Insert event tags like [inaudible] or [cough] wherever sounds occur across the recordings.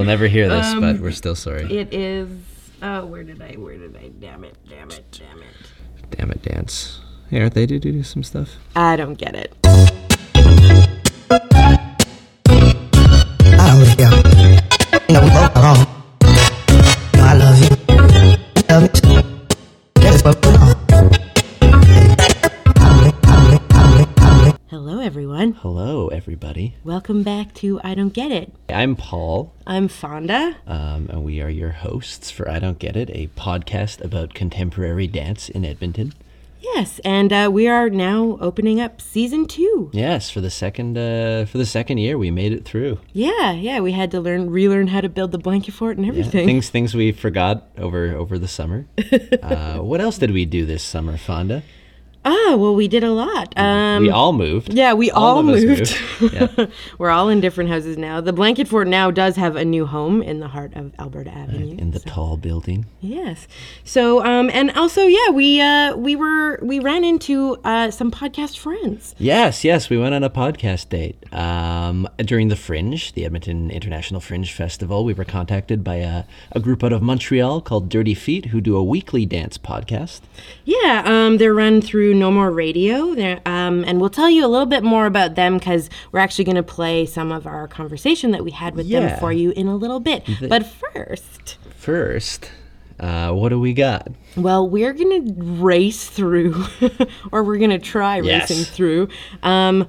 You'll never hear this, but um, we're still sorry. It is. Oh, where did I? Where did I? Damn it! Damn it! Damn it! Damn it, dance. Hey, aren't they to do do some stuff? I don't get it. I don't really care. You Hello, everybody. Welcome back to I Don't Get It. I'm Paul, I'm Fonda. um, and we are your hosts for I Don't Get It, a podcast about contemporary dance in Edmonton. Yes, and uh, we are now opening up season two. Yes, for the second uh, for the second year, we made it through. Yeah, yeah. We had to learn, relearn how to build the blanket fort and Yeah, everything. things things we forgot over over the summer. [laughs] uh, what else did we do this summer, Fonda? Oh, well, we did a lot. Um, we all moved. Yeah, we all, of us moved. [laughs] Yeah. We're all in different houses now. The Blanket Fort now does have a new home in the heart of Alberta Avenue. in the tall building. Yes. So, um, and also, yeah, we uh, we were we ran into uh, some podcast friends. Yes, yes, we went on a podcast date um, during the Fringe, the Edmonton International Fringe Festival. We were contacted by a, a group out of Montreal called Dirty Feet, who do a weekly dance podcast. Yeah, um, they're run through No More Radio, um, and we'll tell you a little bit more about them because we're actually going to play some of our conversation that we had with Yeah. them for you in a little bit. But first, First, uh, what do we got? well, we're going to race through, [laughs] or we're going to try Yes. racing through. Um,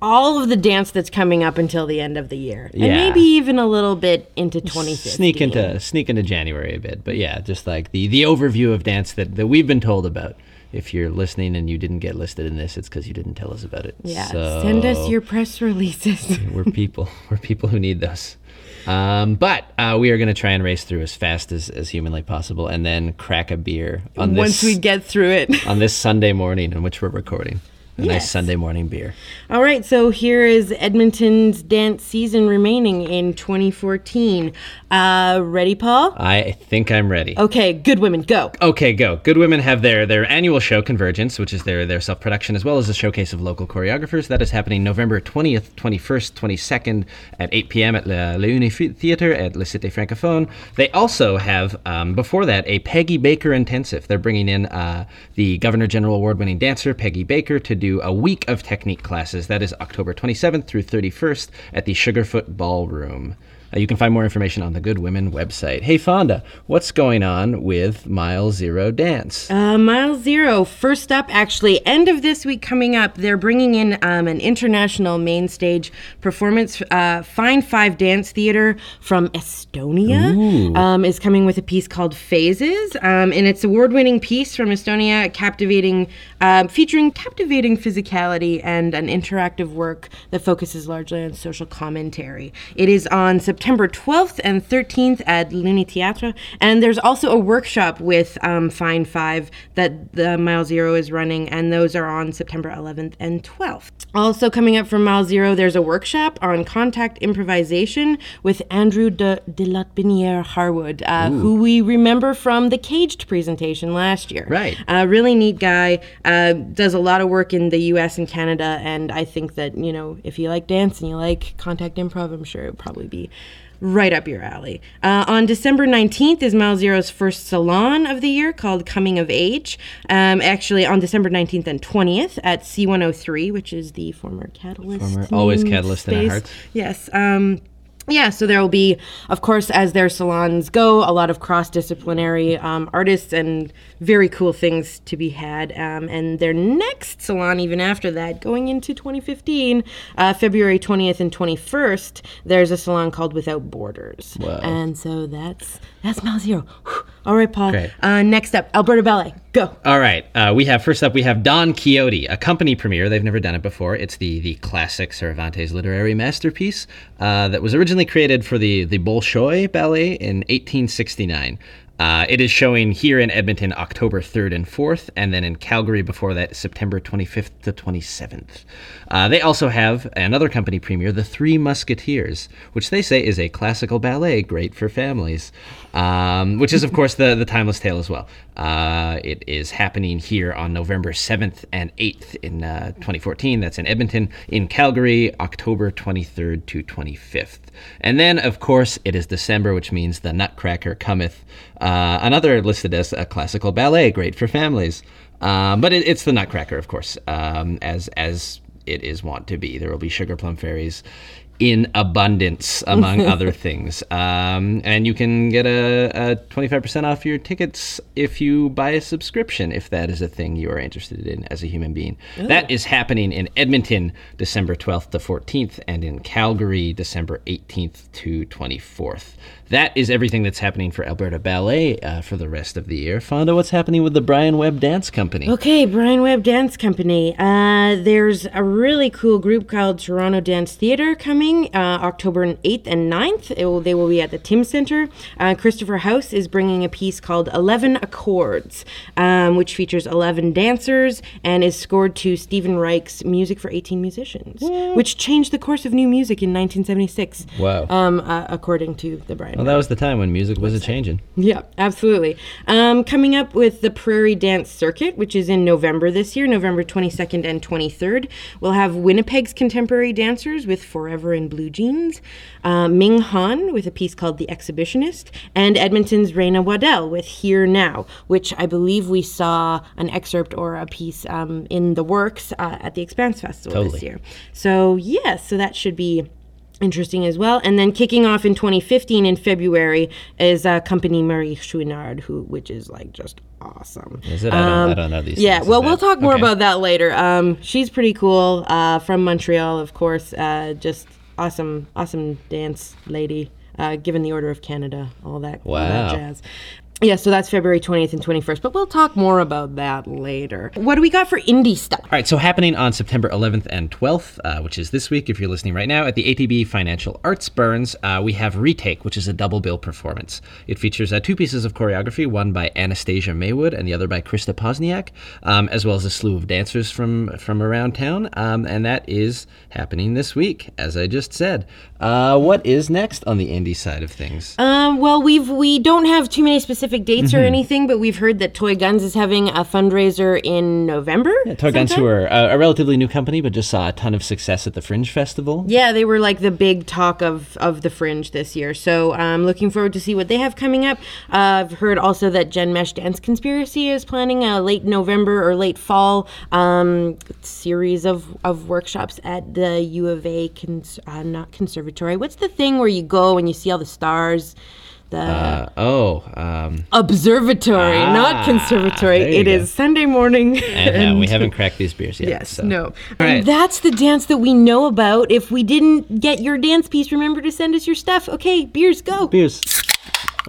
all of the dance that's coming up until the end of the year, and maybe even a little bit into 2015. Sneak into sneak into January a bit, but yeah, just like the the overview of dance that, that we've been told about. If you're listening and you didn't get listed in this, it's because you didn't tell us about it. Yeah, So- send us your press releases. [laughs] we're people. [laughs] We're people who need those. Um, but uh, we are going to try and race through as fast as, as humanly possible, and then crack a beer on this, Once we get through it. [laughs] on this Sunday morning in which we're recording. A nice Sunday morning beer. All right, so here is Edmonton's dance season remaining in 2014. Uh, ready, Paul? I think I'm ready. Okay, good women, go. Okay, go. Good Women have their their annual show Convergence, which is their their self production as well as a showcase of local choreographers. That is happening November twentieth, twenty first, twenty second at eight p.m. at La, La Uni Theater at La Cité Francophone. They also have um, before that a Peggy Baker intensive. They're bringing in uh, the Governor General Award winning dancer Peggy Baker to do a week of technique classes. That is October twenty seventh through thirty first at the Sugarfoot Ballroom. Uh, you can find more information on the Good Women website. Hey Fonda, what's going on with Mile Zero Dance? Uh, Mile Zero, first up, actually, end of this week coming up, they're bringing in um, an international main stage performance. Uh, Fine Five Dance Theater from Estonia um, is coming with a piece called Phases, um, and it's award winning piece from Estonia, captivating, um featuring captivating physicality and an interactive work that focuses largely on social commentary. It is on September 12th and 13th at L'UniThéâtre, and there's also a workshop with um, Fine Five that the Mile Zero is running, and those are on September 11th and 12th. Also coming up from Mile Zero, there's a workshop on contact improvisation with Andrew de, de Lotbiniere Harwood, uh, who we remember from the Caged presentation last year. Right. A really neat guy. Uh, does a lot of work in the U.S. and Canada, and I think that you know if you like dance and you like contact improv, I'm sure it would probably be right up your alley. Uh, on December 19th is Mile Zero's first salon of the year called Coming of Age. Um, actually, on December 19th and 20th at C103, which is the former Catalyst. Former- always Catalyst in our hearts. Yes. Um, yeah, so there will be, of course, as their salons go, a lot of cross disciplinary um, artists and very cool things to be had. Um, and their next salon, even after that, going into 2015, uh, February 20th and 21st, there's a salon called Without Borders. Wow. And so that's that's Mile Zero. Whew. All right, Paul. Great. Uh, next up, Alberta Ballet. Go. All right, uh, we have first up we have Don Quixote, a company premiere. They've never done it before. It's the the classic Cervantes literary masterpiece uh, that was originally created for the the Bolshoi Ballet in 1869. Uh, it is showing here in Edmonton October 3rd and 4th, and then in Calgary before that, September 25th to 27th. Uh, they also have another company premiere, The Three Musketeers, which they say is a classical ballet great for families, um, which is, of course, the, the timeless tale as well. Uh, it is happening here on November 7th and 8th in uh, 2014. That's in Edmonton. In Calgary, October 23rd to 25th. And then, of course, it is December, which means The Nutcracker cometh. Uh, another listed as a classical ballet, great for families. Um, but it, it's The Nutcracker, of course, um, as as it is wont to be. There will be sugar plum fairies in abundance, among [laughs] other things. Um, and you can get a, a 25% off your tickets if you buy a subscription, if that is a thing you are interested in as a human being. That is happening in Edmonton, December 12th to 14th, and in Calgary, December 18th to 24th. That is everything that's happening for Alberta Ballet uh, for the rest of the year. Fonda, what's happening with the Brian Webb Dance Company? Okay, Brian Webb Dance Company. Uh, there's a really cool group called Toronto Dance Theatre coming uh, October 8th and 9th. It will, they will be at the Tim Center. Uh, Christopher House is bringing a piece called 11 Accords, um, which features 11 dancers and is scored to Stephen Reich's Music for 18 Musicians, which changed the course of new music in 1976. Wow. Um, uh, according to the Brian Well, that was the time when music was a changing. yeah, absolutely. Um, coming up with the Prairie Dance Circuit, which is in November this year, November 22nd and 23rd. We'll have Winnipeg's contemporary dancers with Forever in Blue Jeans, uh, Ming Hon with a piece called The Exhibitionist, and Edmonton's Raina Waddell with Here Now, which I believe we saw an excerpt or a piece um, in the works uh, at the Expanse Festival this year. So, yes, so that should be interesting as well. And then kicking off in 2015 in February is uh, company Marie Chouinard, who which is like just awesome. Is it? I don't, I don't know these Yeah. Well, we'll talk more okay. about that later. Um, she's pretty cool. Uh, from Montreal, of course. Uh, just awesome, awesome dance lady. Uh, given the Order of Canada, all that, all that Wow. jazz. Yeah, so that's February 20th and 21st, but we'll talk more about that later. What do we got for indie stuff? All right, so happening on September 11th and 12th, uh, which is this week if you're listening right now, at the ATB Financial Arts Barns, uh, we have Retake, which is a double bill performance. It features uh, two pieces of choreography, one by Anastasia Maywood and the other by Krista Pozniak, um, as well as a slew of dancers from, from around town. Um, and that is happening this week, as I just said. Uh, what is next on the indie side of things? Um, well, we've we don't have too many specific dates Mm-hmm. or anything, but we've heard that Toy Guns is having a fundraiser in November. Toy Guns, sometime? who are uh, a relatively new company, but just saw a ton of success at the Fringe Festival. Yeah, they were like the big talk of of the Fringe this year. So I'm looking forward to see what they have coming up. Uh, I've heard also that Gen Mesh Dance Conspiracy is planning a late November or late fall um, series of, of workshops at the U of A, cons- uh, not conservatory. What's the thing where you go and you see all the stars? The Uh, oh, um, observatory, Ah, not conservatory. It go. is Sunday morning. [laughs] and, uh, we haven't cracked these beers yet. Yes, so. no. Right. And that's the dance that we know about. If we didn't get your dance piece, remember to send us your stuff. Okay, beers go. Beers.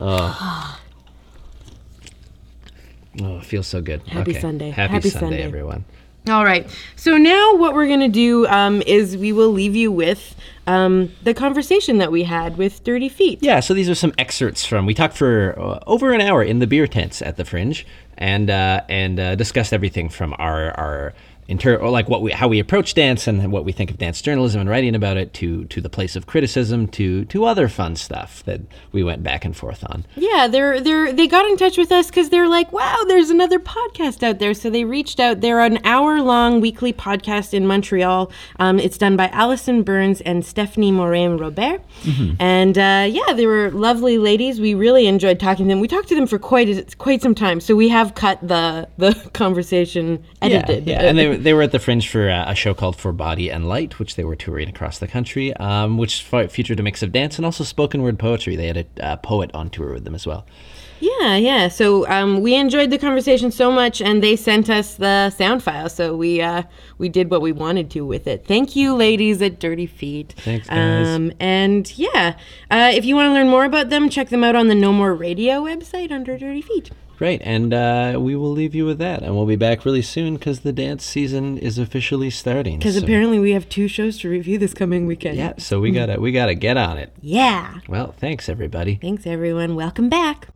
Oh. Oh, it feels so good. Happy Okay. Sunday. Happy, Happy Sunday, Sunday. everyone. All right. So now what we're going to do um, is we will leave you with um, the conversation that we had with Dirty Feet. Yeah, so these are some excerpts from. We talked for uh, over an hour in the beer tents at the Fringe, and uh, and uh, discussed everything from our our inter or like what we how we approach dance and what we think of dance journalism and writing about it to to the place of criticism to to other fun stuff that we went back and forth on. Yeah, they're they're they got in touch with us because they're like, wow, there's another podcast out there. So they reached out. They're an hour long weekly podcast in Montreal. Um, it's done by Allison Burns and Stephanie Morin Robert. Mhm. And uh, yeah, they were lovely ladies. We really enjoyed talking to them. We talked to them for quite a, quite some time. So we have cut the the [laughs] conversation edited. Yeah, yeah. and they, they were at the Fringe for uh, a show called For Body and Light, which they were touring across the country, um, which featured a mix of dance and also spoken word poetry. They had a uh, poet on tour with them as well. Yeah, yeah. So um, we enjoyed the conversation so much, and they sent us the sound file. So we uh, we did what we wanted to with it. Thank you, ladies at Dirty Feet. Thanks, guys. Um, and yeah, uh, if you want to learn more about them, check them out on the No More Radio website under Dirty Feet. Great, and uh, we will leave you with that, and we'll be back really soon because the dance season is officially starting. Because so- apparently we have two shows to review this coming weekend. yeah, so we gotta we gotta get on it. Yeah. Well, thanks everybody. Thanks, everyone. Welcome back.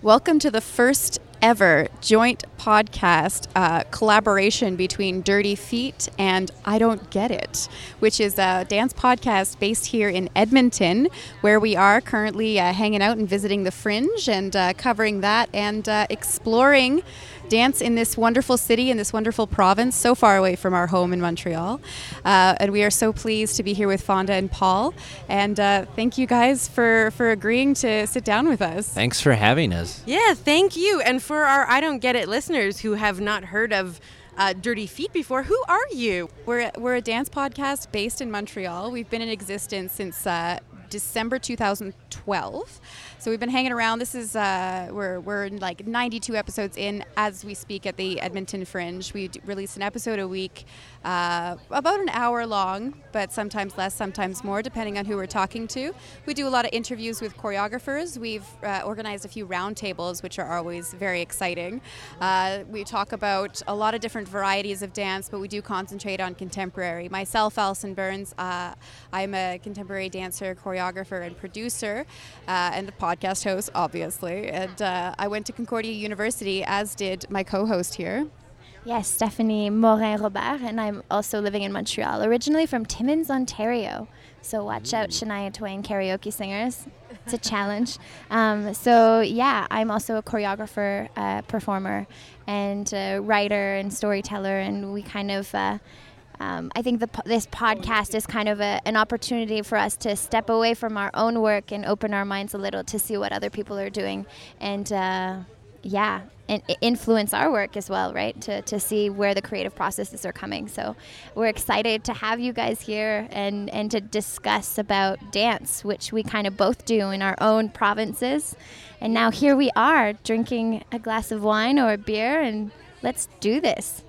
Welcome to the first ever joint podcast uh, collaboration between Dirty Feet and I Don't Get It, which is a dance podcast based here in Edmonton, where we are currently uh, hanging out and visiting the Fringe and uh, covering that and uh, exploring dance in this wonderful city, in this wonderful province, so far away from our home in Montreal. Uh, and we are so pleased to be here with Fonda and Paul. And uh, thank you guys for, for agreeing to sit down with us. Thanks for having us. Yeah, thank you. And for our I Don't Get It listeners who have not heard of uh, Dirty Feet before, who are you? We're, we're a dance podcast based in Montreal. We've been in existence since uh, December 2012. So we've been hanging around. This is uh, we're we're like 92 episodes in as we speak at the Edmonton Fringe. We release an episode a week, uh, about an hour long, but sometimes less, sometimes more, depending on who we're talking to. We do a lot of interviews with choreographers. We've uh, organized a few roundtables, which are always very exciting. Uh, we talk about a lot of different varieties of dance, but we do concentrate on contemporary. Myself, Alison Burns, uh, I'm a contemporary dancer, choreographer, and producer, uh, and a podcast host, obviously. And uh, I went to Concordia University, as did my co-host here. Yes, Stephanie Morin Robert, and I'm also living in Montreal, originally from Timmins, Ontario. So watch out, Shania Twain karaoke singers. It's a challenge. Um, so yeah, I'm also a choreographer, uh, performer, and uh, writer and storyteller, and we kind of. Uh, um, I think the, this podcast is kind of a, an opportunity for us to step away from our own work and open our minds a little to see what other people are doing, and uh, yeah, and influence our work as well, right? To, to see where the creative processes are coming. So we're excited to have you guys here and, and to discuss about dance, which we kind of both do in our own provinces. And now here we are drinking a glass of wine or a beer, and let's do this.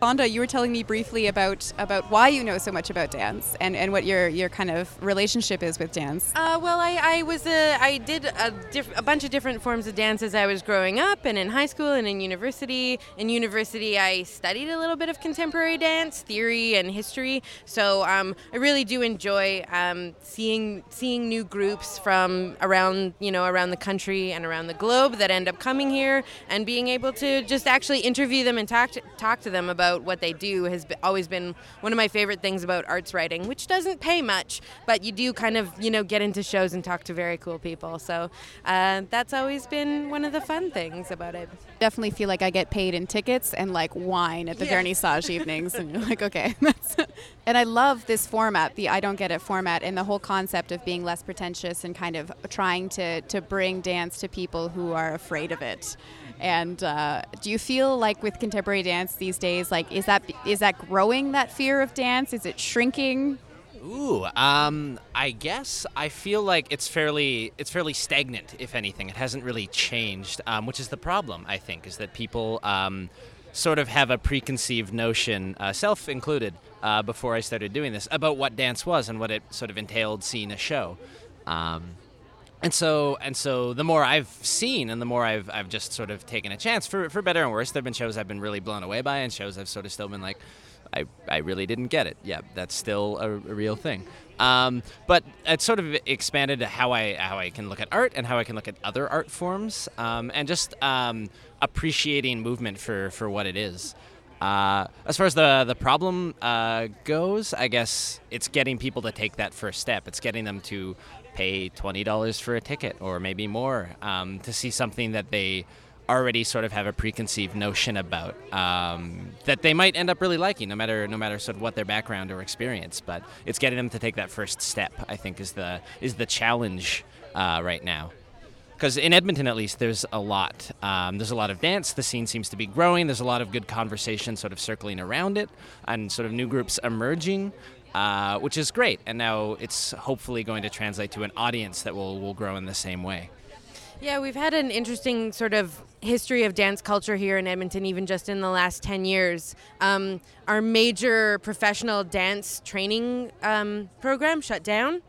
Fonda, you were telling me briefly about about why you know so much about dance and, and what your, your kind of relationship is with dance. Uh, well, I, I was a, I did a, diff- a bunch of different forms of dance as I was growing up, and in high school and in university. In university, I studied a little bit of contemporary dance theory and history. So um, I really do enjoy um, seeing seeing new groups from around you know around the country and around the globe that end up coming here and being able to just actually interview them and talk to, talk to them about what they do has always been one of my favorite things about arts writing, which doesn't pay much, but you do kind of you know get into shows and talk to very cool people. So uh, that's always been one of the fun things about it. Definitely feel like I get paid in tickets and like wine at the Yeah. vernissage [laughs] evenings, and you're like, okay. [laughs] That's [laughs] and I love this format, the I don't get it format, and the whole concept of being less pretentious and kind of trying to to bring dance to people who are afraid of it. And uh, do you feel like with contemporary dance these days, like is that is that growing that fear of dance? Is it shrinking? Ooh, um, I guess I feel like it's fairly it's fairly stagnant. If anything, it hasn't really changed, um, which is the problem. I think is that people um, sort of have a preconceived notion, uh, self included, uh, before I started doing this, about what dance was and what it sort of entailed seeing a show. And so and so the more I've seen and the more I've, I've just sort of taken a chance for for better and worse. There have been shows I've been really blown away by and shows I've sort of still been like, I, I really didn't get it. Yeah, that's still a, a real thing. Um, but it sort of expanded how I how I can look at art and how I can look at other art forms um, and just um, appreciating movement for, for what it is. Uh, as far as the the problem uh, goes, I guess it's getting people to take that first step. It's getting them to pay twenty dollars for a ticket or maybe more um, to see something that they already sort of have a preconceived notion about um, that they might end up really liking, no matter no matter sort of what their background or experience. But it's getting them to take that first step. I think is the is the challenge uh, right now because in Edmonton at least there's a lot. Um, there's a lot of dance. The scene seems to be growing. There's a lot of good conversation sort of circling around it, and sort of new groups emerging, uh, which is great. And now it's hopefully going to translate to an audience that will will grow in the same way. Yeah, we've had an interesting sort of history of dance culture here in Edmonton, even just in the last 10 years. Um, our major professional dance training um, program shut down.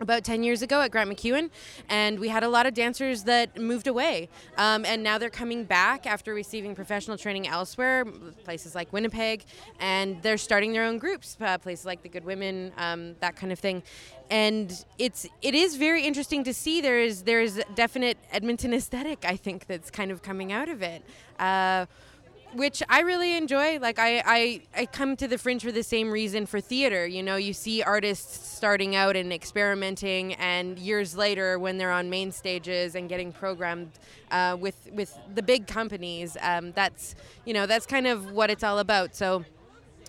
About 10 years ago at Grant MacEwan, and we had a lot of dancers that moved away. Um, and now they're coming back after receiving professional training elsewhere, places like Winnipeg, and they're starting their own groups, uh, places like the Good Women, um, that kind of thing. And it's it is very interesting to see there is there is definite Edmonton aesthetic I think that's kind of coming out of it. Uh, which I really enjoy. Like I, I, I come to the fringe for the same reason for theater. You know, you see artists starting out and experimenting, and years later, when they're on main stages and getting programmed uh, with with the big companies, um, that's you know that's kind of what it's all about. So.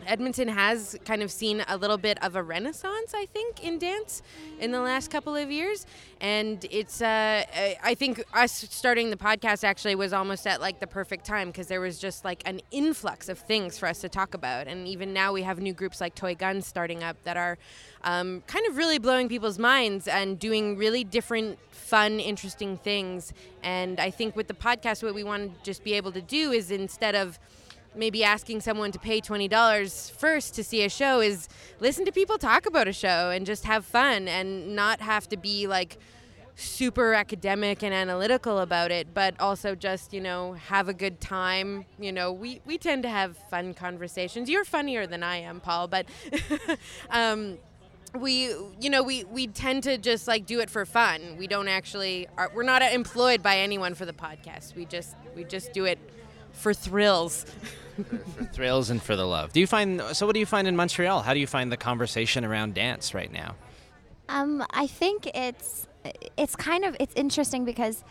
Edmonton has kind of seen a little bit of a renaissance, I think, in dance in the last couple of years. And it's, uh, I think us starting the podcast actually was almost at like the perfect time because there was just like an influx of things for us to talk about. And even now we have new groups like Toy Guns starting up that are um, kind of really blowing people's minds and doing really different, fun, interesting things. And I think with the podcast, what we want to just be able to do is instead of, maybe asking someone to pay $20 first to see a show is listen to people talk about a show and just have fun and not have to be like super academic and analytical about it but also just you know have a good time. You know we we tend to have fun conversations. You're funnier than i am paul but [laughs] um we you know we we tend to just like do it for fun. We don't actually are, we're not employed by anyone for the podcast. We just we just do it for thrills. [laughs] for thrills and for the love. Do you find so? What do you find in Montreal? How do you find the conversation around dance right now? Um, I think it's it's kind of it's interesting because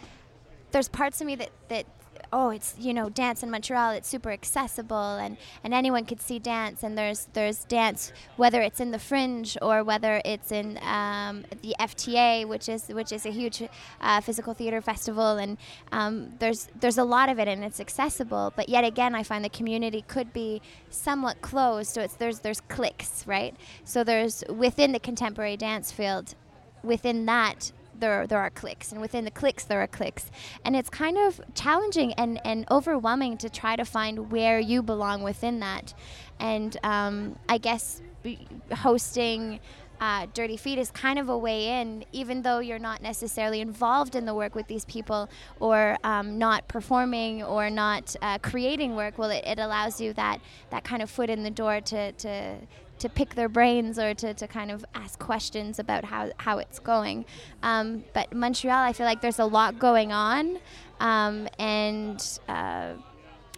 there's parts of me that that oh, it's you know dance in Montreal. It's super accessible, and, and anyone could see dance. And there's there's dance whether it's in the Fringe or whether it's in um, the FTA, which is which is a huge uh, physical theater festival. And um, there's there's a lot of it, and it's accessible. But yet again, I find the community could be somewhat closed. So it's there's there's cliques, right? So there's within the contemporary dance field, within that there there are clicks, and within the clicks, there are clicks. and it's kind of challenging and and overwhelming to try to find where you belong within that, and um, I guess hosting. Uh, Dirty Feet is kind of a way in, even though you're not necessarily involved in the work with these people or um, not performing or not uh, creating work. Well, it, it allows you that that kind of foot in the door to to to pick their brains or to, to kind of ask questions about how, how it's going. Um, but Montreal, I feel like there's a lot going on. Um, and uh,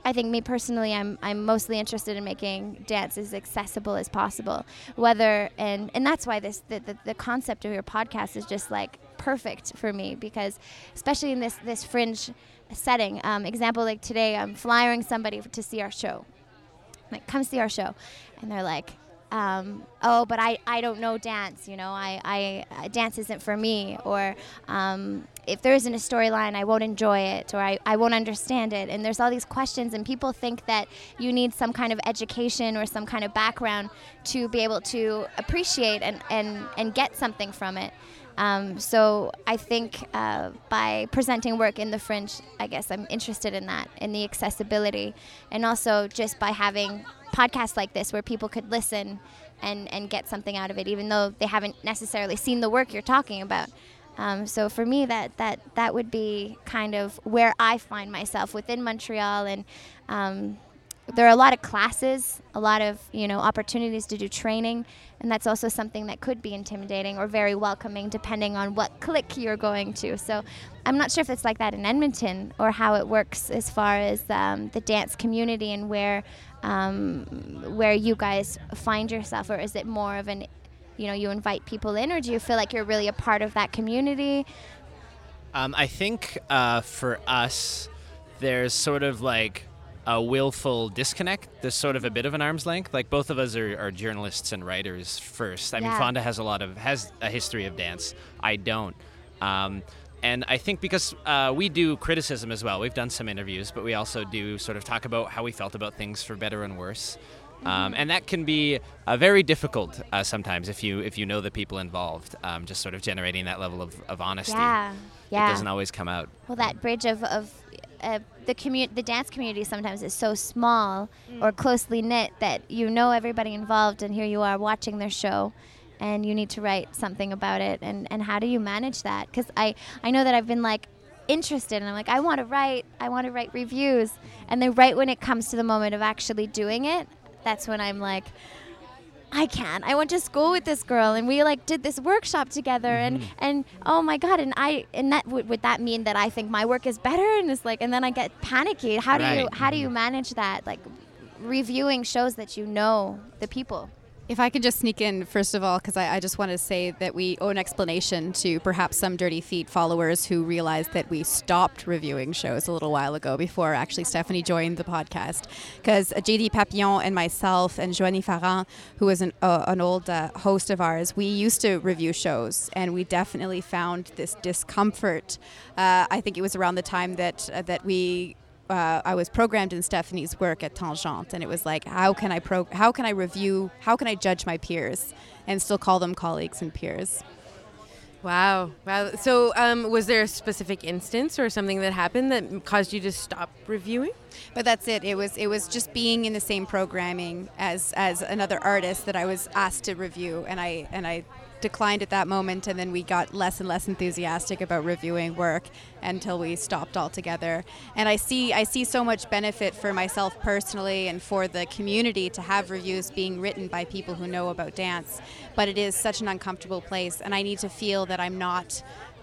I think me personally, I'm, I'm mostly interested in making dance as accessible as possible. Whether, and, and that's why this, the, the, the concept of your podcast is just like perfect for me because especially in this, this fringe setting, um, example like today, I'm flying somebody to see our show. Like, come see our show. And they're like, um, oh, but I, I don't know dance, you know, I, I uh, dance isn't for me, or um, if there isn't a storyline, I won't enjoy it, or I, I won't understand it. And there's all these questions, and people think that you need some kind of education or some kind of background to be able to appreciate and, and, and get something from it. Um, so I think uh, by presenting work in the fringe, I guess I'm interested in that, in the accessibility, and also just by having podcasts like this where people could listen and, and get something out of it, even though they haven't necessarily seen the work you're talking about. Um, so for me, that, that that would be kind of where I find myself within Montreal, and um, there are a lot of classes, a lot of you know opportunities to do training, and that's also something that could be intimidating or very welcoming depending on what clique you're going to. So I'm not sure if it's like that in Edmonton or how it works as far as um, the dance community and where um, where you guys find yourself, or is it more of an you know you invite people in, or do you feel like you're really a part of that community? Um, I think uh, for us, there's sort of like a willful disconnect. There's sort of a bit of an arm's length. Like both of us are, are journalists and writers first. I yeah. mean, Fonda has a lot of has a history of dance. I don't. Um, and I think because uh, we do criticism as well, we've done some interviews, but we also do sort of talk about how we felt about things for better and worse. Um, and that can be uh, very difficult uh, sometimes if you if you know the people involved. Um, just sort of generating that level of, of honesty. Yeah, yeah. It doesn't always come out. Well, that bridge of, of uh, the commu- the dance community sometimes is so small mm. or closely knit that you know everybody involved, and here you are watching their show, and you need to write something about it. And, and how do you manage that? Because I, I know that i've been like interested and i'm like i want to write i want to write reviews. And then right when it comes to the moment of actually doing it that's when i'm like I can't. I went to school with this girl, and we like did this workshop together, and mm-hmm. and oh my god, and I and that would, would that mean that I think my work is better, and it's like, and then I get panicky. How do you how do you mm-hmm. manage that? Like reviewing shows that you know the people. If I could just sneak in, first of all, because I, I just want to say that we owe an explanation to perhaps some Dirty Feet followers who realized that we stopped reviewing shows a little while ago before actually Stephanie joined the podcast. Because JD Papillon and myself and Joanie Farran, who was an, uh, an old uh, host of ours, we used to review shows and we definitely found this discomfort. Uh, I think it was around the time that, uh, that we uh, I was programmed in Stephanie's work at Tangente, and it was like, how can I pro- how can I review, how can I judge my peers, and still call them colleagues and peers. Wow. Wow. So, um, was there a specific instance or something that happened that caused you to stop reviewing? But that's it. It was it was just being in the same programming as as another artist that I was asked to review, and I and I declined at that moment, and then we got less and less enthusiastic about reviewing work until we stopped altogether. And I see I see so much benefit for myself personally and for the community to have reviews being written by people who know about dance, but it is such an uncomfortable place, and I need to feel that I'm not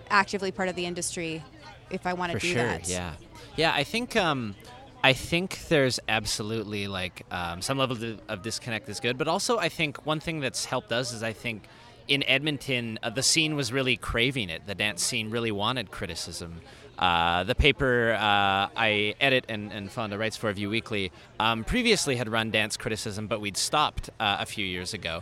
actively part of the industry if I want to do sure that. yeah yeah i think um i think there's absolutely like um, some level of- of disconnect is good but also i think one thing that's helped us is i think in edmonton uh, the scene was really craving it the dance scene really wanted criticism uh, the paper uh, I edit and, and Fonda writes for Vue Weekly um, previously had run dance criticism, but we'd stopped uh, a few years ago.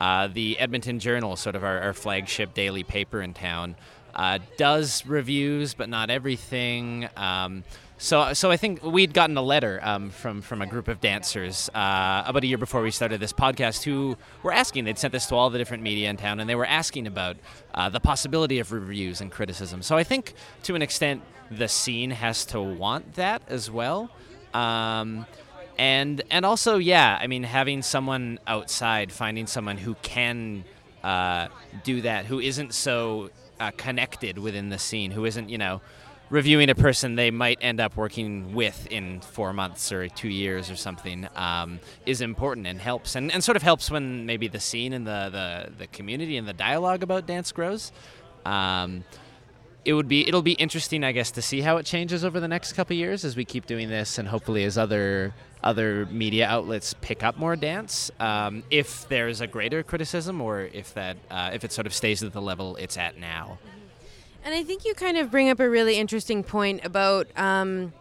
Uh, the Edmonton Journal, sort of our, our flagship daily paper in town, uh, does reviews, but not everything. Um, so, so I think we'd gotten a letter um, from from a group of dancers uh, about a year before we started this podcast who were asking. They'd sent this to all the different media in town, and they were asking about uh, the possibility of reviews and criticism. So I think, to an extent, the scene has to want that as well. Um, and and also, yeah, I mean, having someone outside, finding someone who can uh, do that, who isn't so uh, connected within the scene, who isn't, you know, reviewing a person they might end up working with in four months or two years or something, um, is important and helps, and, and sort of helps when maybe the scene and the, the, the community and the dialogue about dance grows. Um, it would be it'll be interesting, I guess, to see how it changes over the next couple years as we keep doing this, and hopefully as other other media outlets pick up more dance. Um, if there's a greater criticism, or if that uh, if it sort of stays at the level it's at now. And I think you kind of bring up a really interesting point about um,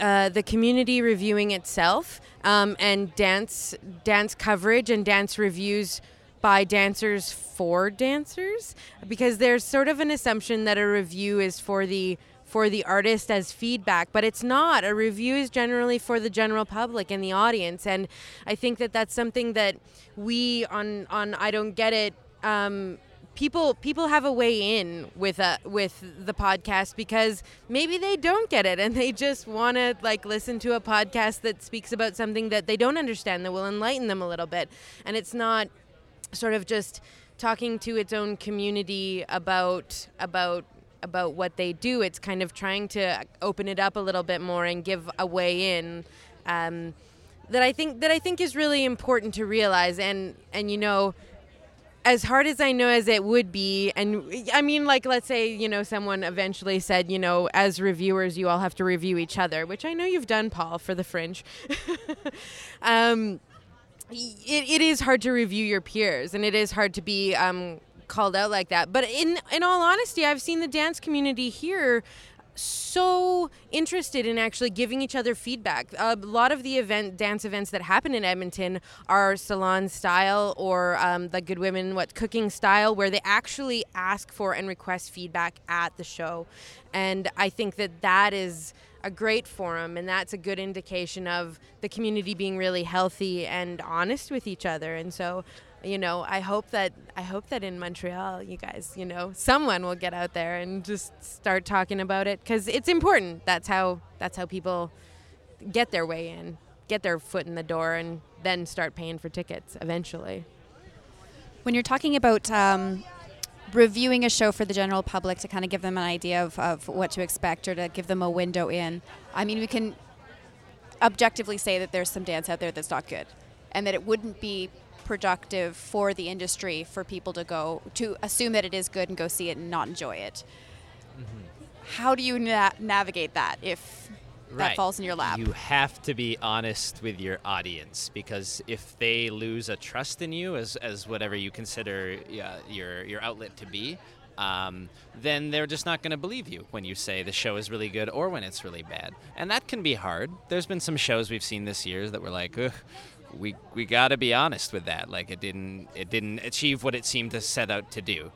uh, the community reviewing itself um, and dance dance coverage and dance reviews by dancers for dancers because there's sort of an assumption that a review is for the for the artist as feedback but it's not. A review is generally for the general public and the audience and i think that that's something that we on on i don't get it um, people people have a way in with uh, with the podcast because maybe they don't get it and they just want to like listen to a podcast that speaks about something that they don't understand that will enlighten them a little bit. And it's not sort of just talking to its own community about about about what they do. It's kind of trying to open it up a little bit more and give a way in um, that I think that I think is really important to realize. And and you know as hard as I know as it would be, and I mean, like, let's say, you know, someone eventually said, you know, as reviewers, you all have to review each other, which I know you've done, Paul, for the Fringe. [laughs] um, it, it is hard to review your peers, and it is hard to be um, called out like that. But in in all honesty, I've seen the dance community here so interested in actually giving each other feedback. A lot of the event dance events that happen in Edmonton are salon style or um, the Good Women What Cooking style, where they actually ask for and request feedback at the show, and I think that that is a great forum and that's a good indication of the community being really healthy and honest with each other and so you know i hope that i hope that in montreal you guys you know someone will get out there and just start talking about it because it's important. That's how that's how people get their way in get their foot in the door and then start paying for tickets eventually. When you're talking about um, reviewing a show for the general public to kind of give them an idea of, of what to expect or to give them a window in, I mean, we can objectively say that there's some dance out there that's not good and that it wouldn't be productive for the industry for people to go to assume that it is good and go see it and not enjoy it. How do you na- navigate that if that Right. falls in your lap? You have to be honest with your audience because if they lose a trust in you as, as whatever you consider uh, your your outlet to be, um, then they're just not going to believe you when you say the show is really good or when it's really bad, and that can be hard. There's been some shows we've seen this year that were like, Ugh, we we got to be honest with that. Like it didn't it didn't achieve what it seemed to set out to do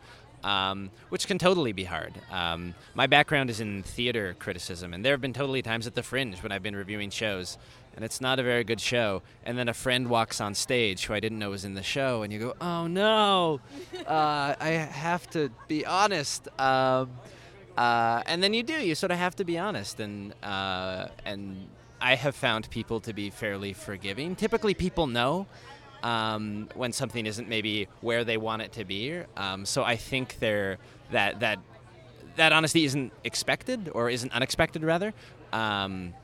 um, which can totally be hard. Um, my background is in theater criticism, and there have been totally times at the Fringe when I've been reviewing shows, and it's not a very good show. And then a friend walks on stage who I didn't know was in the show, and you go, "Oh no, [laughs] uh, I have to be honest." Um, uh, and then you do. You sort of have to be honest, and uh, and I have found people to be fairly forgiving. Typically, people know um, when something isn't maybe where they want it to be. Um, so I think they're that that that honesty isn't expected or isn't unexpected rather, um,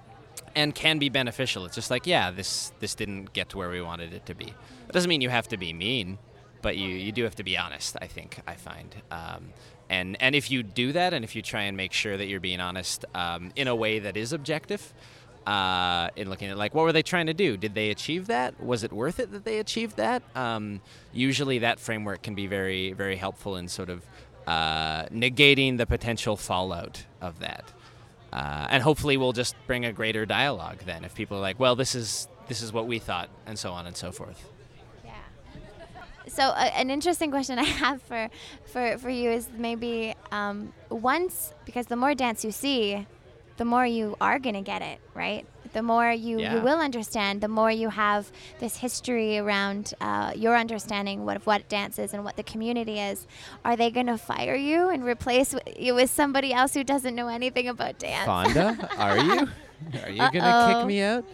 and can be beneficial. It's just like yeah, this this didn't get to where we wanted it to be. It doesn't mean you have to be mean, but you you do have to be honest. I think I find. Um, and, and if you do that, and if you try and make sure that you're being honest um, in a way that is objective, uh, in looking at like what were they trying to do? Did they achieve that? Was it worth it that they achieved that? Um, usually, that framework can be very very helpful in sort of uh, negating the potential fallout of that, uh, and hopefully, we'll just bring a greater dialogue then. If people are like, well, this is this is what we thought, and so on and so forth. Yeah. So uh, an interesting question [laughs] I have for for for you is maybe um, once because the more dance you see, the more you are gonna get it right. The more you, Yeah. you will understand, the more you have this history around uh, your understanding what of what dance is and what the community is. Are they gonna fire you and replace you with somebody else who doesn't know anything about dance? Fonda, are you? [laughs] Are you gonna kick me out?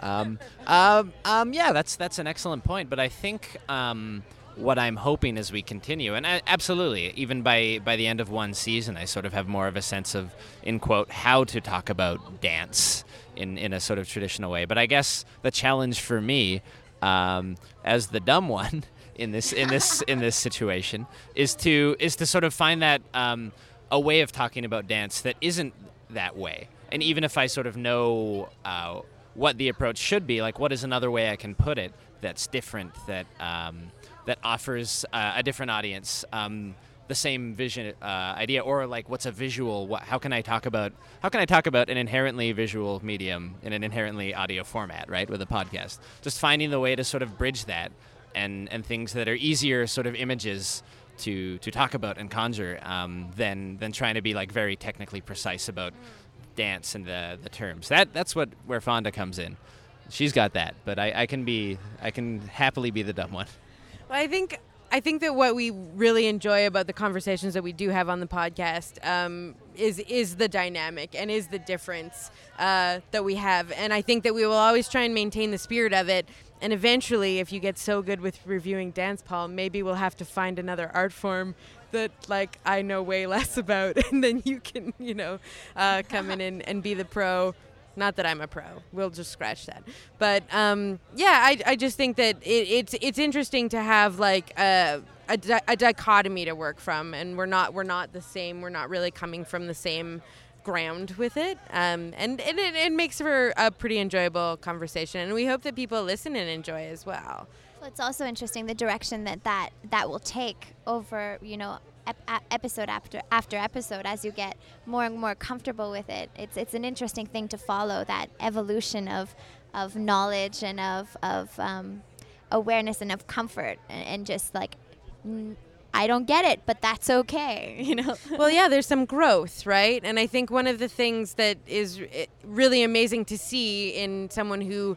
Um, um, um, yeah, that's that's an excellent point. But I think um, what I'm hoping as we continue, and I, absolutely, even by by the end of one season, I sort of have more of a sense of, in quote, how to talk about dance in in a sort of traditional way. But I guess the challenge for me, um, as the dumb one [laughs] in this in this in this situation, is to is to sort of find that um, a way of talking about dance that isn't that way. And even if I sort of know uh, what the approach should be, like what is another way I can put it that's different, that um, that offers uh, a different audience um, the same vision uh, idea, or like what's a visual? What, how can I talk about how can I talk about an inherently visual medium in an inherently audio format, right? With a podcast, just finding the way to sort of bridge that and and things that are easier sort of images to to talk about and conjure um, than than trying to be like very technically precise about dance and the the terms. That that's what where Fonda comes in. She's got that, but I, I can be I can happily be the dumb one. Well, I think I think that what we really enjoy about the conversations that we do have on the podcast um, is is the dynamic and is the difference uh, that we have, and I think that we will always try and maintain the spirit of it. And eventually, if you get so good with reviewing dance, Paul, maybe we'll have to find another art form that like I know way [laughs] less about, and then you can you know uh, come in and, and be the pro. Not that I'm a pro. We'll just scratch that. But um, yeah, I, I just think that it, it's it's interesting to have like a, a, di- a dichotomy to work from, and we're not we're not the same. We're not really coming from the same ground with it, um, and, and it, it makes for a pretty enjoyable conversation. And we hope that people listen and enjoy as well. Well, it's also interesting the direction that that, that will take over, you know, ep- ep- episode after after episode as you get more and more comfortable with it. It's it's an interesting thing to follow that evolution of of knowledge and of of um, awareness and of comfort and, and just like. mm, I don't get it, but that's okay, [laughs] you know. well, yeah, there's some growth, right? And I think one of the things that is eh, really amazing to see in someone who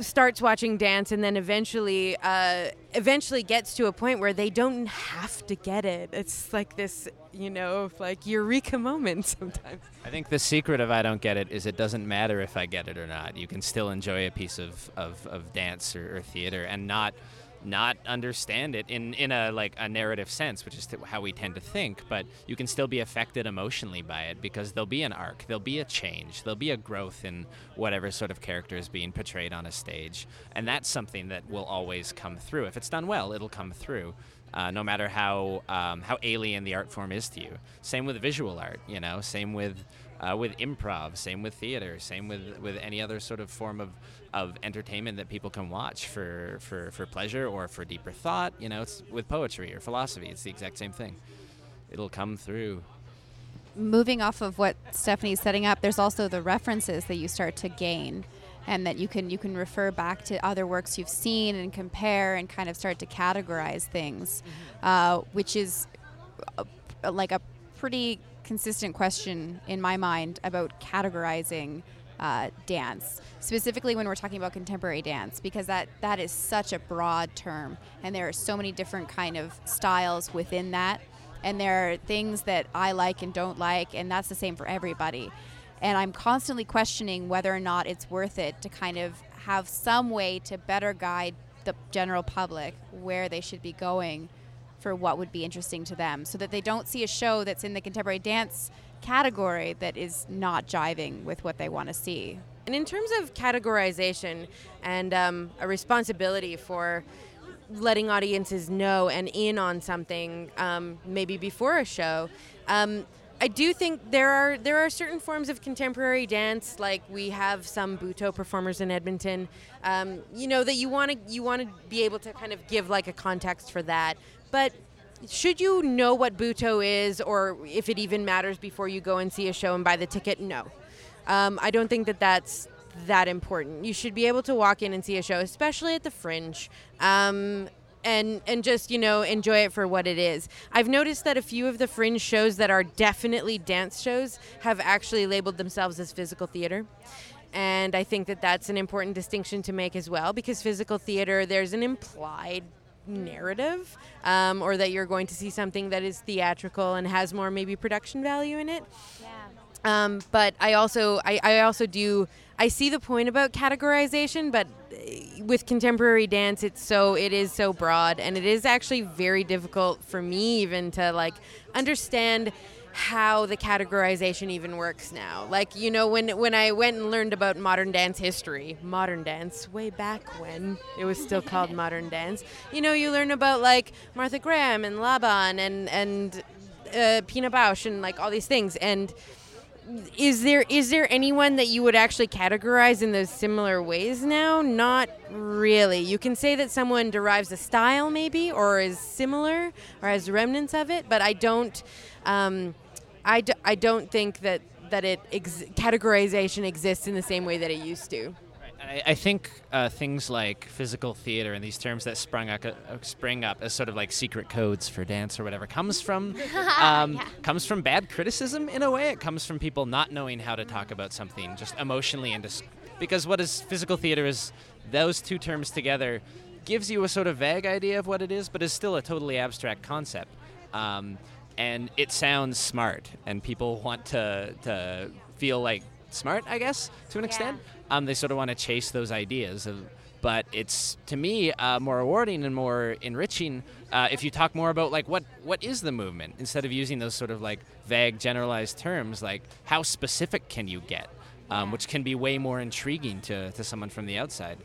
starts watching dance and then eventually uh, eventually gets to a point where they don't have to get it. It's like this, you know, like eureka moment [laughs] sometimes. I think the secret of I don't get it is it doesn't matter if I get it or not. You can still enjoy a piece of, of, of dance or, or theater and not not understand it in, in a like a narrative sense, which is to how we tend to think, but you can still be affected emotionally by it because there'll be an arc, there'll be a change, there'll be a growth in whatever sort of character is being portrayed on a stage, and that's something that will always come through. If it's done well, it'll come through. Uh, no matter how um, how alien the art form is to you. Same with visual art, you know. Same with uh, with improv. Same with theater. Same with with any other sort of form of, of entertainment that people can watch for, for, for pleasure or for deeper thought. You know, it's with poetry or philosophy. It's the exact same thing. It'll come through. moving off of what Stephanie's setting up, there's also the references that you start to gain, and that you can you can refer back to other works you've seen and compare and kind of start to categorize things, uh, which is a, like a pretty consistent question in my mind about categorizing. Uh, dance specifically when we're talking about contemporary dance because that that is such a broad term and there are so many different kind of styles within that and there are things that I like and don't like, and that's the same for everybody. And I'm constantly questioning whether or not it's worth it to kind of have some way to better guide the general public where they should be going for what would be interesting to them so that they don't see a show that's in the contemporary dance category that is not jiving with what they want to see. And in terms of categorization and um, a responsibility for letting audiences know and in on something, um, maybe before a show, um, I do think there are there are certain forms of contemporary dance, like we have some Butoh performers in Edmonton. Um, you know that you want to you want to be able to kind of give like a context for that, but should you know what Butoh is, or if it even matters before you go and see a show and buy the ticket? No. Um, I don't think that that's that important. You should be able to walk in and see a show, especially at the Fringe, um, and and just you know enjoy it for what it is. I've noticed that a few of the Fringe shows that are definitely dance shows have actually labeled themselves as physical theater. And I think that that's an important distinction to make as well because physical theater, there's an implied narrative um, or that you're going to see something that is theatrical and has more maybe production value in it. Yeah. Um, but I also I, I also do I see the point about categorization, but with contemporary dance, it's so it is so broad, and it is actually very difficult for me even to like understand how the categorization even works now. Like you know when when I went and learned about modern dance history, modern dance way back when it was still called modern dance. You know you learn about like Martha Graham and Laban and and uh, Pina Bausch and like all these things and is there is there anyone that you would actually categorize in those similar ways now? Not really. You can say that someone derives a style maybe or is similar or has remnants of it, but I don't um, I, d- I don't think that that it ex- categorization exists in the same way that it used to. I, I think uh, things like physical theater and these terms that sprung up, uh, spring up as sort of like secret codes for dance or whatever comes from [laughs] um, comes from bad criticism in a way. It comes from people not knowing how to talk about something just emotionally and dis- because what is physical theater is those two terms together gives you a sort of vague idea of what it is, but is still a totally abstract concept. Um, and it sounds smart, and people want to to feel like smart, I guess, to an extent. Um, they sort of want to chase those ideas. Of, but it's to me uh, more rewarding and more enriching uh, if you talk more about like what what is the movement instead of using those sort of like vague generalized terms like how specific can you get um, which can be way more intriguing to, to someone from the outside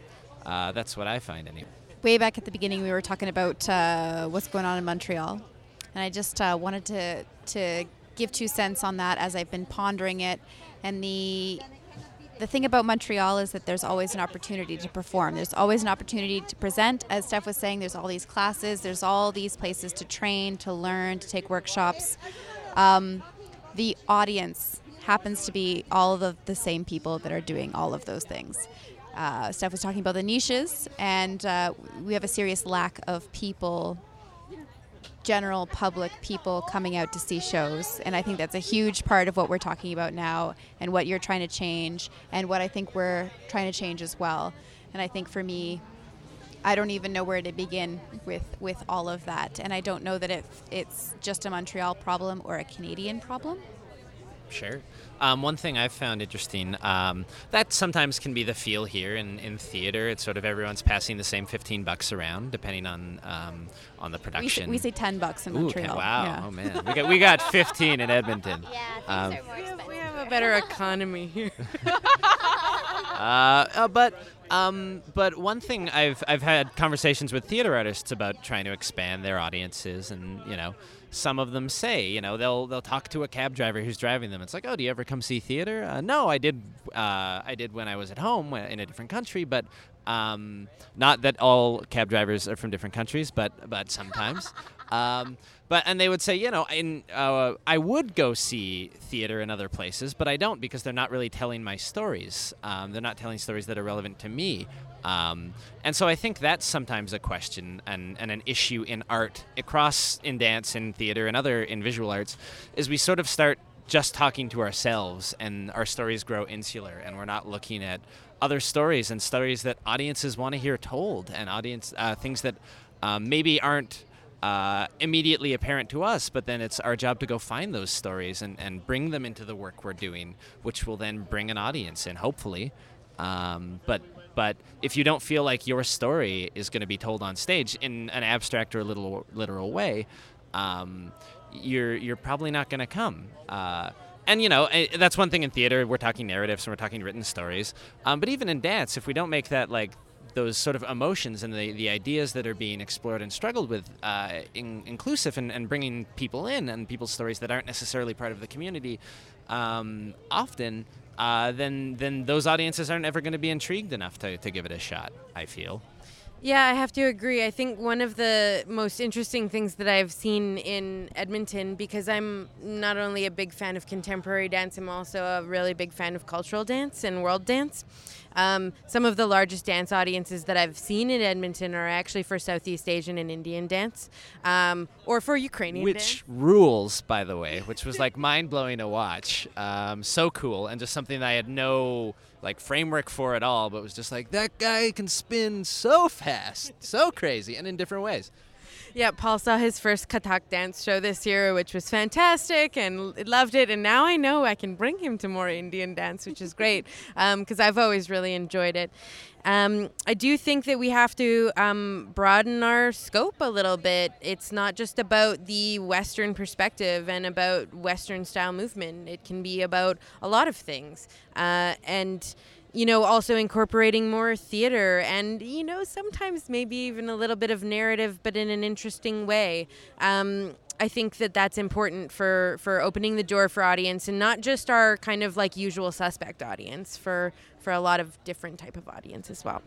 uh, that's what i find anyway way back at the beginning, we were talking about uh, what's going on in Montreal, and I just uh, wanted to to give two cents on that as I've been pondering it. And the the thing about Montreal is that there's always an opportunity to perform. There's always an opportunity to present. As Steph was saying, there's all these classes. There's all these places to train, to learn, to take workshops. Um, the audience happens to be all of the, same people that are doing all of those things. Uh, Steph was talking about the niches, and uh, we have a serious lack of people, general public people coming out to see shows. And I think that's a huge part of what we're talking about now, and what you're trying to change, and what I think we're trying to change as well. And I think for me, I don't even know where to begin with with all of that, and I don't know that it, it's just a Montreal problem or a Canadian problem. Sure. Um, one thing I've found interesting um, that sometimes can be the feel here in, in theater. It's sort of everyone's passing the same fifteen bucks around, depending on um, on the We say, production. we say 10 bucks in Ooh, Montreal. ten- wow! Yeah. Oh man, we got we got fifteen in Edmonton. Yeah, things Um, are more expensive. We have a better economy here. Uh, [laughs] [laughs] uh, but um, but one thing I've I've had conversations with theater artists about trying to expand their audiences, and you know, some of them say, you know, they'll they'll talk to a cab driver who's driving them. It's like, oh, do you ever come see theater? Uh, no, I did. Uh, I did when I was at home in a different country, but. Um, not that all cab drivers are from different countries, but but sometimes. Um, but and they would say, you know, in uh, I would go see theater in other places, but I don't because they're not really telling my stories. Um, they're not telling stories that are relevant to me. Um, and so I think that's sometimes a question and, and an issue in art across in dance and theater and other in visual arts is we sort of start just talking to ourselves and our stories grow insular and we're not looking at other stories and stories that audiences want to hear told and audience uh, things that um, maybe aren't uh, immediately apparent to us, but then it's our job to go find those stories and, and bring them into the work we're doing, which will then bring an audience in, hopefully. Um, but but if you don't feel like your story is going to be told on stage in an abstract or little literal way, um, you're you're probably not going to come. Uh, and you know eh, that's one thing in theater. We're talking narratives and we're talking written stories. Um, but even in dance, if we don't make that like those sort of emotions and the, the ideas that are being explored and struggled with uh, in, inclusive and, and bringing people in and people's stories that aren't necessarily part of the community um, often uh, then then those audiences aren't ever going to be intrigued enough to, to give it a shot I feel Yeah, I have to agree. I think one of the most interesting things that I've seen in Edmonton, because I'm not only a big fan of contemporary dance, I'm also a really big fan of cultural dance and world dance. Um, some of the largest dance audiences that I've seen in Edmonton are actually for Southeast Asian and Indian dance, um, or for Ukrainian dance. which rules by the way which was like [laughs] mind-blowing to watch um, so cool and just something that i had no like framework for it all but was just like that guy can spin so fast so crazy and in different ways Yeah, Paul saw his first Kathak dance show this year, which was fantastic and loved it. And now I know I can bring him to more Indian dance, which is great [laughs] because I've always really enjoyed it. Um, I do think that we have to um, broaden our scope a little bit. It's not just about the Western perspective and about Western style movement, it can be about a lot of things. Uh, and you know, also incorporating more theater and, you know, sometimes maybe even a little bit of narrative, but in an interesting way. Um, I think that that's important for, for opening the door for audience and not just our kind of like usual suspect audience, for, for a lot of different type of audience as well.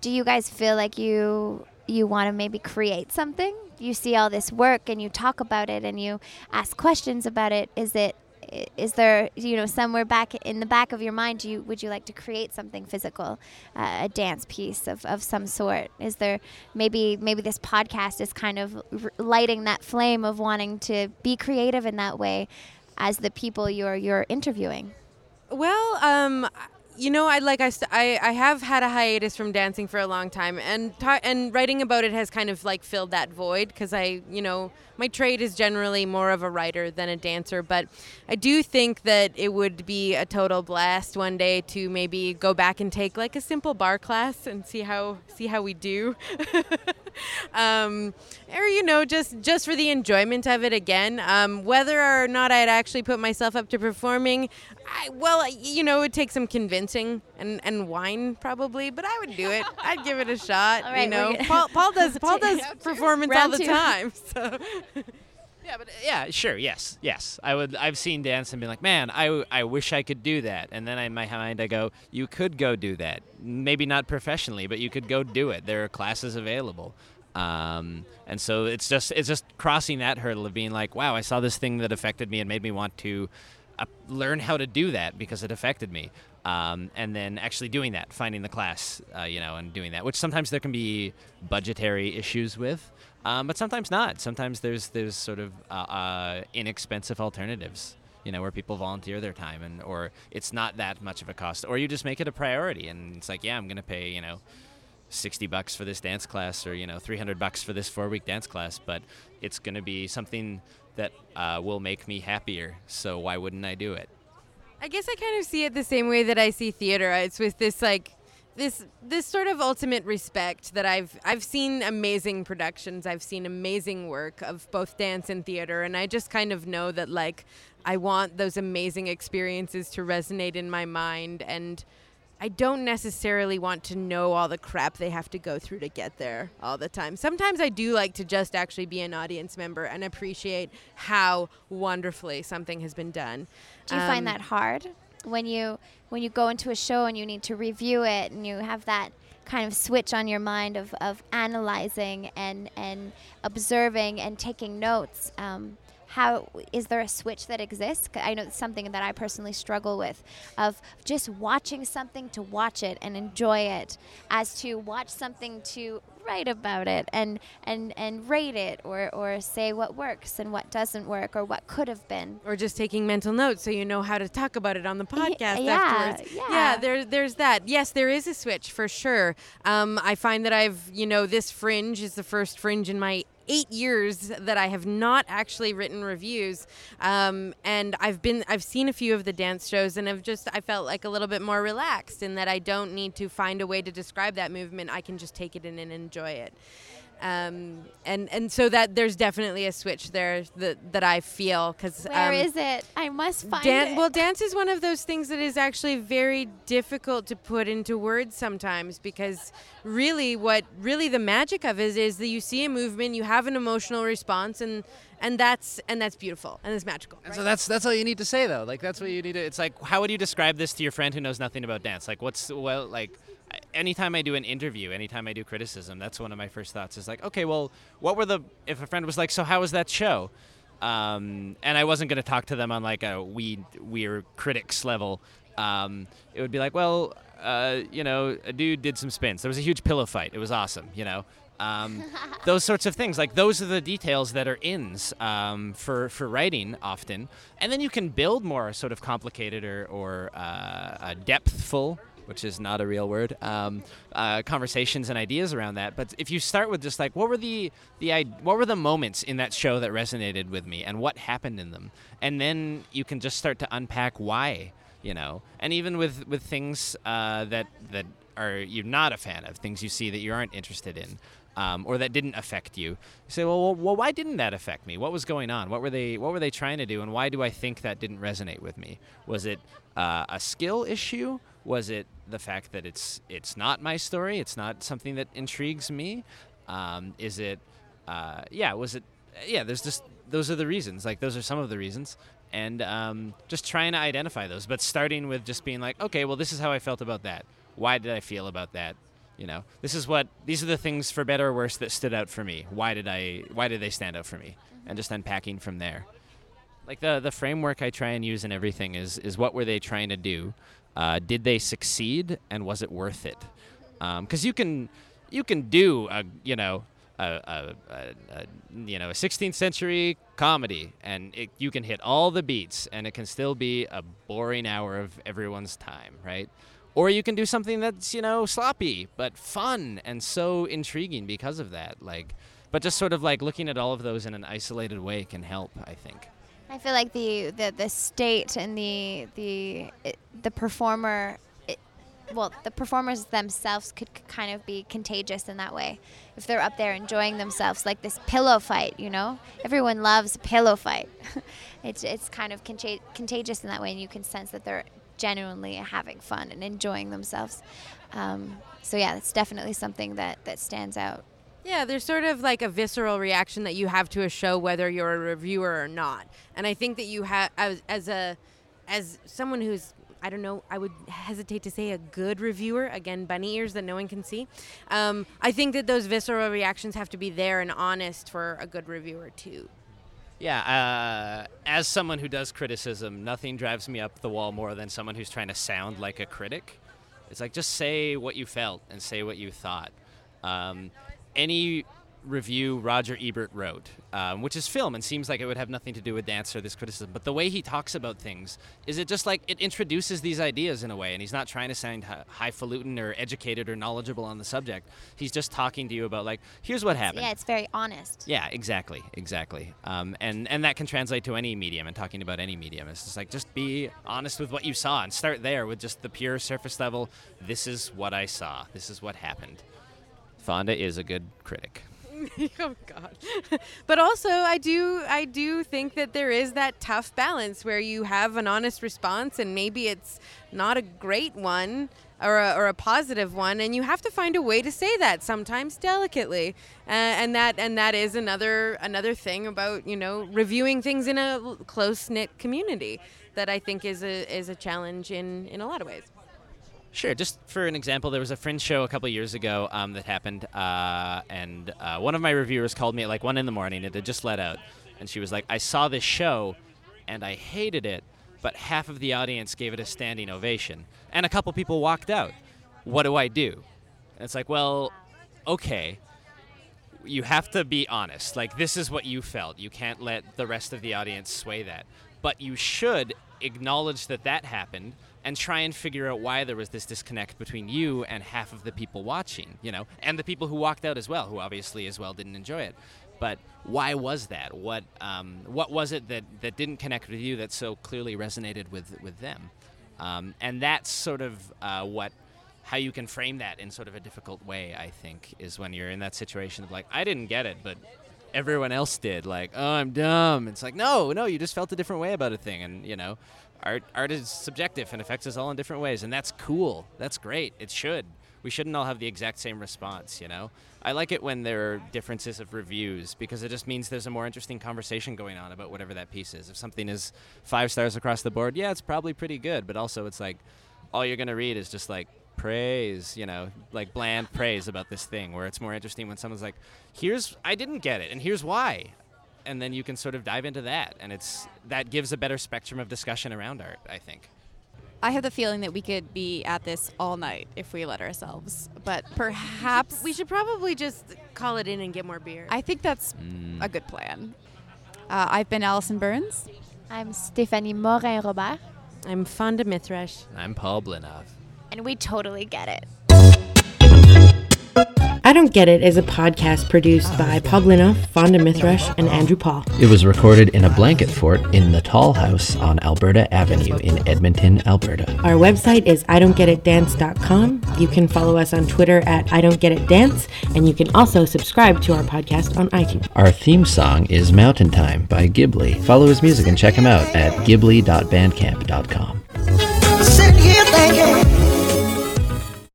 do you guys feel like you you want to maybe create something? You see all this work and you talk about it and you ask questions about it. Is it is there you know somewhere back in the back of your mind you would you like to create something physical uh, a dance piece of, of some sort? Is there maybe maybe this podcast is kind of lighting that flame of wanting to be creative in that way as the people you're you're interviewing? Well, um, you know, I like I, st- I I have had a hiatus from dancing for a long time, and ta- and writing about it has kind of like filled that void because I, you know, my trade is generally more of a writer than a dancer, but I do think that it would be a total blast one day to maybe go back and take like a simple barre class and see how see how we do. [laughs] um, or you know, just just for the enjoyment of it again. Um, whether or not I'd actually put myself up to performing, I, well, you know, it would take some convincing and, and wine probably, but I would do it. I'd give it a shot. [laughs] All you know, Paul, Paul [laughs] does Paul does performance all the time. [laughs] So Yeah, but yeah, sure, yes, yes. I would. I've seen dance and been like, man, I, I wish I could do that. And then in my mind, I go, you could go do that. Maybe not professionally, but you could go do it. There are classes available. Um, and so it's just it's just crossing that hurdle of being like, wow, I saw this thing that affected me and made me want to uh, learn how to do that because it affected me. Um, and then actually doing that, finding the class, uh, you know, and doing that, which sometimes there can be budgetary issues with, um, but sometimes not. Sometimes there's there's sort of uh, uh, inexpensive alternatives, you know, where people volunteer their time, and or it's not that much of a cost, or you just make it a priority, and it's like, yeah, I'm gonna pay, you know, 60 bucks for this dance class or you know 300 bucks for this four week dance class but it's to be something that uh, will make me happier so why wouldn't i do it I guess I kind of see it the same way that I see theater. It's with this like this this sort of ultimate respect that I've I've seen amazing productions. I've seen amazing work of both dance and theater and I just kind of know that like I want those amazing experiences to resonate in my mind and I don't necessarily want to know all the crap they have to go through to get there all the time. Sometimes I do like to just actually be an audience member and appreciate how wonderfully something has been done. Do you Um, find that hard when you when you go into a show and you need to review it and you have that kind of switch on your mind of, of analyzing and and observing and taking notes? Um, how is there a switch that exists I know it's something that I personally struggle with, of just watching something to watch it and enjoy it, as to watch something to write about it and and and rate it or or say what works and what doesn't work or what could have been. or just taking mental notes so you know how to talk about it on the podcast yeah, afterwards. yeah. there, there's that. Yes, there is a switch for sure. Um, I find that I've, you know, this fringe is the first fringe in my eight years that I have not actually written reviews. Um, and I've been, I've seen a few of the dance shows and I've just, I felt like a little bit more relaxed in that I don't need to find a way to describe that movement. I can just take it in and enjoy it. Um, and and so that there's definitely a switch there that, that I feel because Where is it? I must find Dan- it. well, dance is one of those things that is actually very difficult to put into words sometimes because really, what really the magic of it is that you see a movement, you have an emotional response, and and that's and that's beautiful and it's magical. And so that's that's all you need to say though. Like that's what you need to. It's like how would you describe this to your friend who knows nothing about dance? Like what's well like. Anytime I do an interview, anytime I do criticism, that's one of my first thoughts. Is like, okay, well, what were the? If a friend was like, so how was that show? Um, and I wasn't going to talk to them on like a we we're critics level. Um, it would be like, well, uh, you know, a dude did some spins. There was a huge pillow fight. It was awesome. You know, um, [laughs] those sorts of things. Like those are the details that are ins um, for for writing often, and then you can build more sort of complicated or or uh, uh, depthful. Which is not a real word. Um, uh, conversations and ideas around that, but if you start with just like what were the the what were the moments in that show that resonated with me and what happened in them, and then you can just start to unpack why you know? And even with with things uh, that that are you're not a fan of things you see that you aren't interested in um, or that didn't affect you you say well, well why didn't that affect me? What was going on? What were they what were they trying to do? And why do i think that didn't resonate with me? Was it uh, a skill issue was it the fact that it's it's not my story? It's not something that intrigues me? Um, is it uh, yeah was it yeah there's just those are the reasons. Like those are some of the reasons. And um, just trying to identify those but starting with just being like okay well this is how i felt about that. Why did i feel about that? You know this is what these are the things for better or worse that stood out for me. Why did i why did they stand out for me? And just unpacking from there. Like the the framework I try and use in everything is is what were they trying to do? Uh, did they succeed, and was it worth it? Because you can you can do a you know a, a, a you know a 16th century comedy, and it, you can hit all the beats, and it can still be a boring hour of everyone's time, right? Or you can do something that's you know sloppy but fun and so intriguing because of that. Like, but just sort of like looking at all of those in an isolated way can help. I think. I feel like the, the, the state and the the it, the performer, it, well, the performers themselves could kind of be contagious in that way. If they're up there enjoying themselves, like this pillow fight, you know, everyone loves pillow fight. [laughs] it's it's kind of conta- contagious in that way, and you can sense that they're genuinely having fun and enjoying themselves. Um, so yeah, it's definitely something that that stands out. Yeah, there's sort of like a visceral reaction that you have to a show, whether you're a reviewer or not. And I think that you have, as, as a, as someone who's, I don't know, I would hesitate to say a good reviewer. Again, bunny ears that no one can see. Um, I think that those visceral reactions have to be there and honest for a good reviewer too. Yeah, uh, as someone who does criticism, nothing drives me up the wall more than someone who's trying to sound like a critic. It's like just say what you felt and say what you thought. Um, any review Roger Ebert wrote, um, which is film and seems like it would have nothing to do with dance or this criticism. But the way he talks about things is it just like it introduces these ideas in a way, and he's not trying to sound highfalutin or educated or knowledgeable on the subject. He's just talking to you about like, here's what happened. Yeah, it's very honest. Yeah, exactly, exactly. Um, and and that can translate to any medium. And talking about any medium, it's just like just be honest with what you saw and start there with just the pure surface level. This is what I saw. This is what happened. Fawnda is a good critic. [laughs] oh god. [laughs] But also i do i do think that there is that tough balance where you have an honest response and maybe it's not a great one or a, or a positive one and you have to find a way to say that sometimes delicately. Uh, and that and that is another another thing about you know reviewing things in a close knit community that i think is a is a challenge in in a lot of ways Sure. Just for an example, there was a fringe show a couple years ago um, that happened, uh, and uh, one of my reviewers called me at like one in the morning. It had just let out, and she was like, "I saw this show, and I hated it, but half of the audience gave it a standing ovation, and a couple people walked out. What do I do?" And it's like, well, okay. You have to be honest. Like this is what you felt. You can't let the rest of the audience sway that. But you should acknowledge that that happened and try and figure out why there was this disconnect between you and half of the people watching, you know, and the people who walked out as well, who obviously as well didn't enjoy it. But why was that? What um, what was it that, that didn't connect with you that so clearly resonated with with them? Um, and that's sort of uh, what how you can frame that in sort of a difficult way. I think is when you're in that situation of like I didn't get it, but everyone else did. Like oh I'm dumb. It's like no no you just felt a different way about a thing, and you know art art is subjective and affects us all in different ways, and that's cool. That's great. It should. We shouldn't all have the exact same response, you know. I like it when there are differences of reviews because it just means there's a more interesting conversation going on about whatever that piece is. If something is five stars across the board, yeah, it's probably pretty good, but also it's like all you're gonna read is just like praise, you know, like bland praise about this thing. Where it's more interesting when someone's like, "Here's I didn't get it, and here's why," and then you can sort of dive into that, and it's that gives a better spectrum of discussion around art. I think. I have the feeling that we could be at this all night if we let ourselves, but perhaps we should probably just call it in and get more beer I think that's a good plan. Uh, I've been Allison Burns. I'm Stephanie Morin Robert, i'm Fawnda Mithrush I'm Paul Blinov. and we totally get it. I Don't Get It is a podcast produced by Paul Blinov, Fawnda Mithrush, and Andrew Paul. It was recorded in a blanket fort in the Tall House on Alberta Avenue in Edmonton, Alberta. Our website is I Don't Get It Dance.com. You can follow us on Twitter at I Don't Get It Dance, and you can also subscribe to our podcast on iTunes. Our theme song is Mountain Time by Ghibli. Follow his music and check him out at ghibli.bandcamp.com.